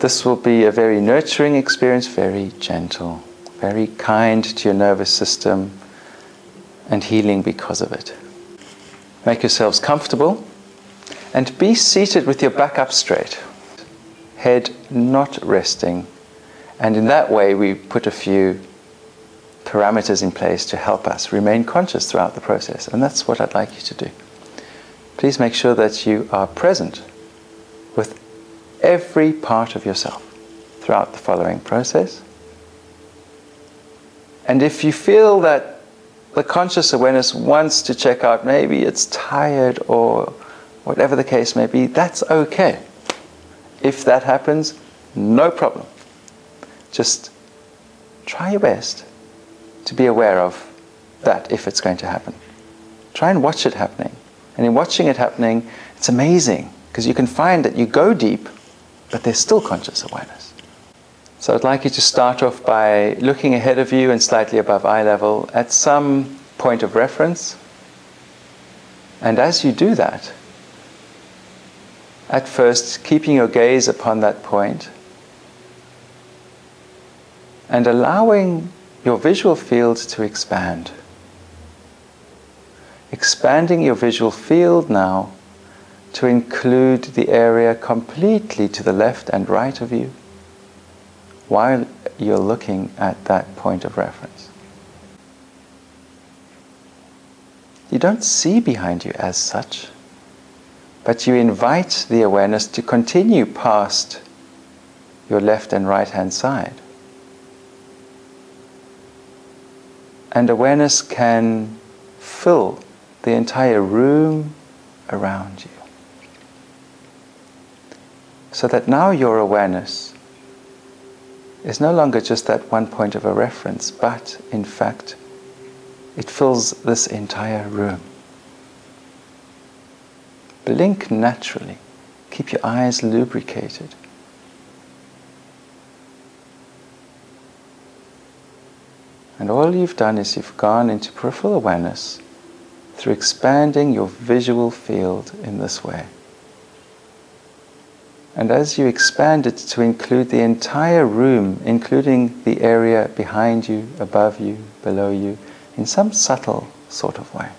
this will be a very nurturing experience, very gentle, very kind to your nervous system, and healing because of it. Make yourselves comfortable and be seated with your back up straight, head not resting. And in that way, we put a few parameters in place to help us remain conscious throughout the process. And that's what I'd like you to do. Please make sure that you are present every part of yourself throughout the following process. And if you feel that the conscious awareness wants to check out, maybe it's tired or whatever the case may be, that's okay. If that happens, no problem. Just try your best to be aware of that if it's going to happen. Try and watch it happening. And in watching it happening, it's amazing because you can find that you go deep, but there's still conscious awareness. So I'd like you to start off by looking ahead of you and slightly above eye level at some point of reference. And as you do that, at first, keeping your gaze upon that point and allowing your visual field to expand. Expanding your visual field now to include the area completely to the left and right of you while you're looking at that point of reference. You don't see behind you as such but you invite the awareness to continue past your left and right hand side. And awareness can fill the entire room around you. So that now your awareness is no longer just that one point of a reference, but in fact, it fills this entire room. Blink naturally. Keep your eyes lubricated. And all you've done is you've gone into peripheral awareness through expanding your visual field in this way. And as you expand it to include the entire room, including the area behind you, above you, below you, in some subtle sort of way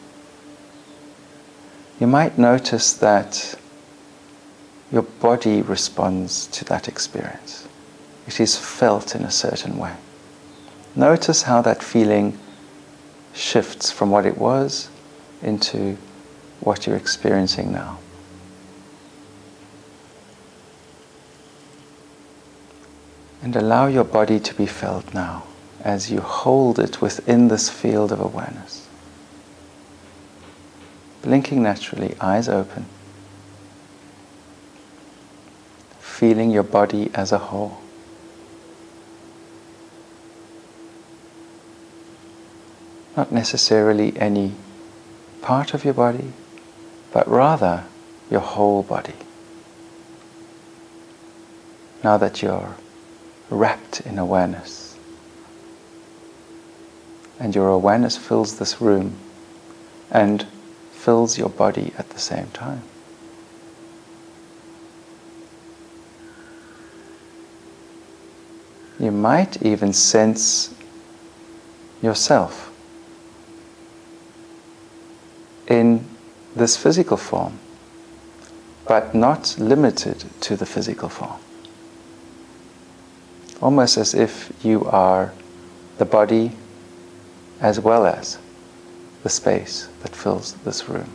you might notice that your body responds to that experience. It is felt in a certain way. Notice how that feeling shifts from what it was into what you're experiencing now. And allow your body to be felt now as you hold it within this field of awareness blinking naturally, eyes open, feeling your body as a whole. Not necessarily any part of your body, but rather your whole body. Now that you're wrapped in awareness, and your awareness fills this room, and fills your body at the same time. You might even sense yourself in this physical form, but not limited to the physical form. Almost as if you are the body as well as the space that fills this room.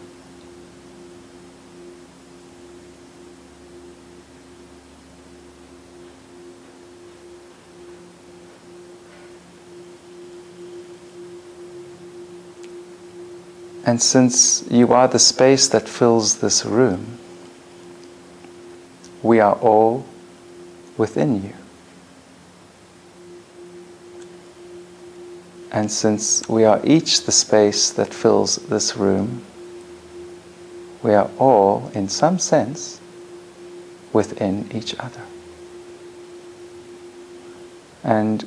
And since you are the space that fills this room, we are all within you. And since we are each the space that fills this room, we are all, in some sense, within each other. And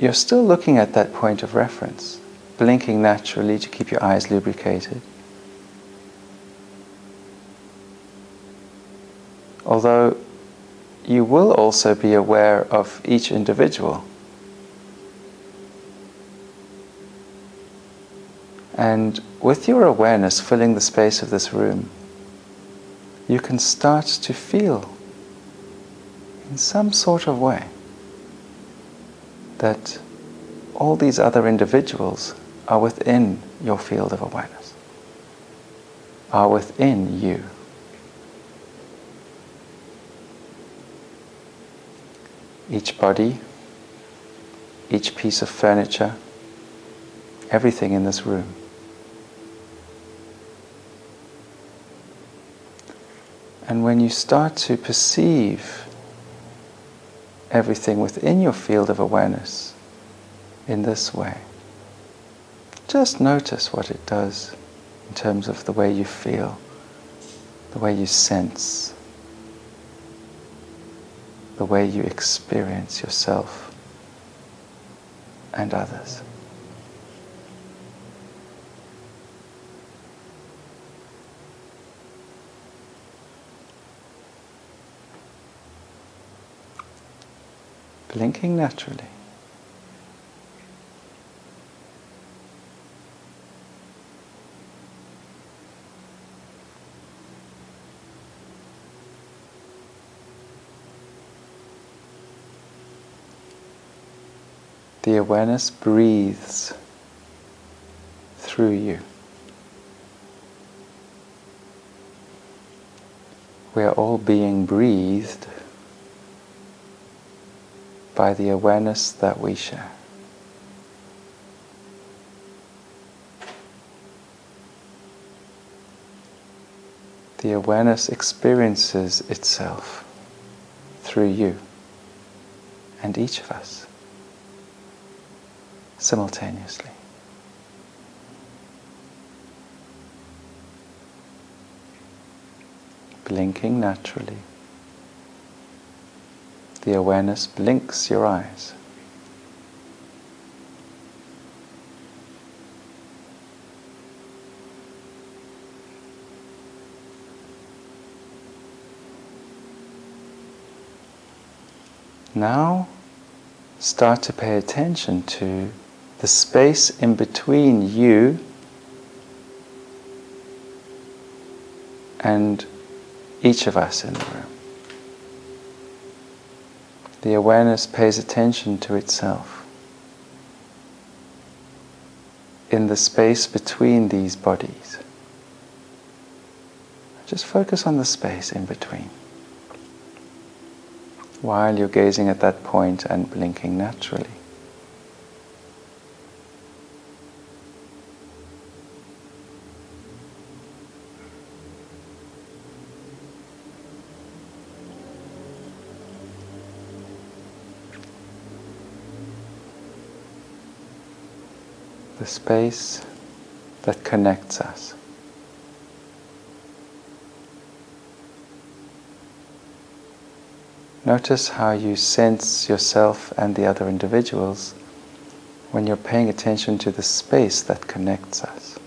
you're still looking at that point of reference, blinking naturally to keep your eyes lubricated. Although you will also be aware of each individual. And with your awareness filling the space of this room, you can start to feel in some sort of way that all these other individuals are within your field of awareness, are within you. Each body, each piece of furniture, everything in this room And when you start to perceive everything within your field of awareness in this way, just notice what it does in terms of the way you feel, the way you sense, the way you experience yourself and others. Blinking naturally. The awareness breathes through you. We are all being breathed by the awareness that we share. The awareness experiences itself through you and each of us simultaneously. Blinking naturally the awareness blinks your eyes. Now start to pay attention to the space in between you and each of us in the room the awareness pays attention to itself. In the space between these bodies, just focus on the space in between while you're gazing at that point and blinking naturally. The space that connects us. Notice how you sense yourself and the other individuals when you're paying attention to the space that connects us.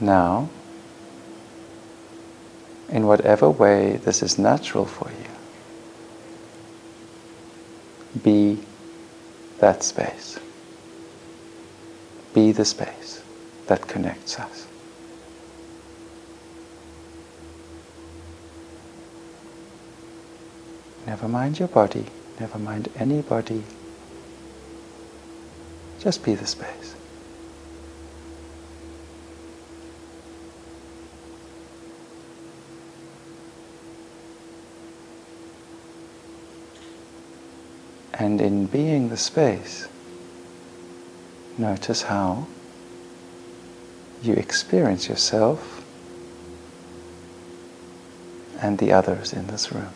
Now, in whatever way this is natural for you, be that space. Be the space that connects us. Never mind your body, never mind anybody. Just be the space. And in being the space, notice how you experience yourself and the others in this room.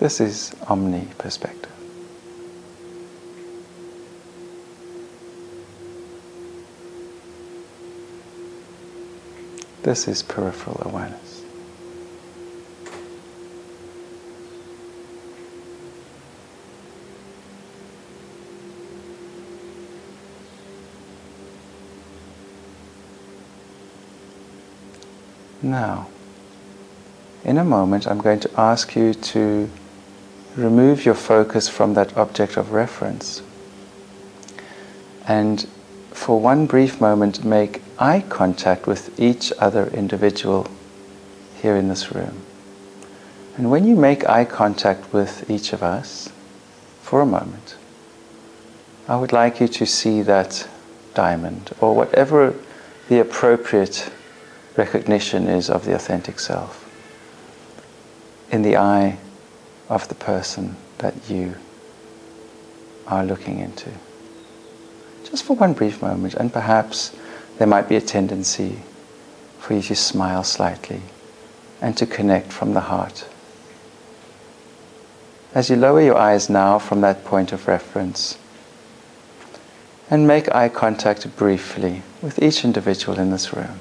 This is omni perspective. This is peripheral awareness. Now, in a moment, I'm going to ask you to remove your focus from that object of reference and for one brief moment make eye contact with each other individual here in this room. And when you make eye contact with each of us for a moment, I would like you to see that diamond or whatever the appropriate recognition is of the authentic self in the eye of the person that you are looking into. Just for one brief moment, and perhaps there might be a tendency for you to smile slightly and to connect from the heart. As you lower your eyes now from that point of reference, and make eye contact briefly with each individual in this room.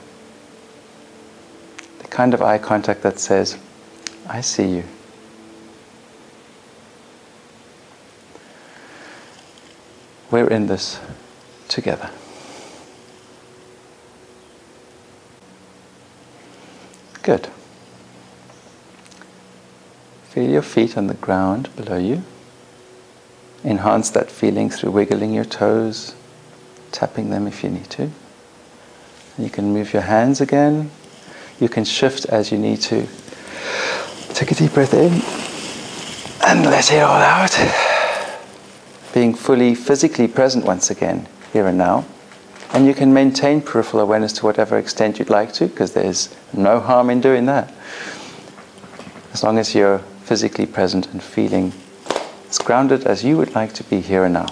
The kind of eye contact that says, I see you. We're in this together. Good. Feel your feet on the ground below you. Enhance that feeling through wiggling your toes, tapping them if you need to. You can move your hands again. You can shift as you need to. Take a deep breath in and let it all out. Being fully physically present once again, here and now. And you can maintain peripheral awareness to whatever extent you'd like to, because there's no harm in doing that. As long as you're physically present and feeling as grounded as you would like to be here and now.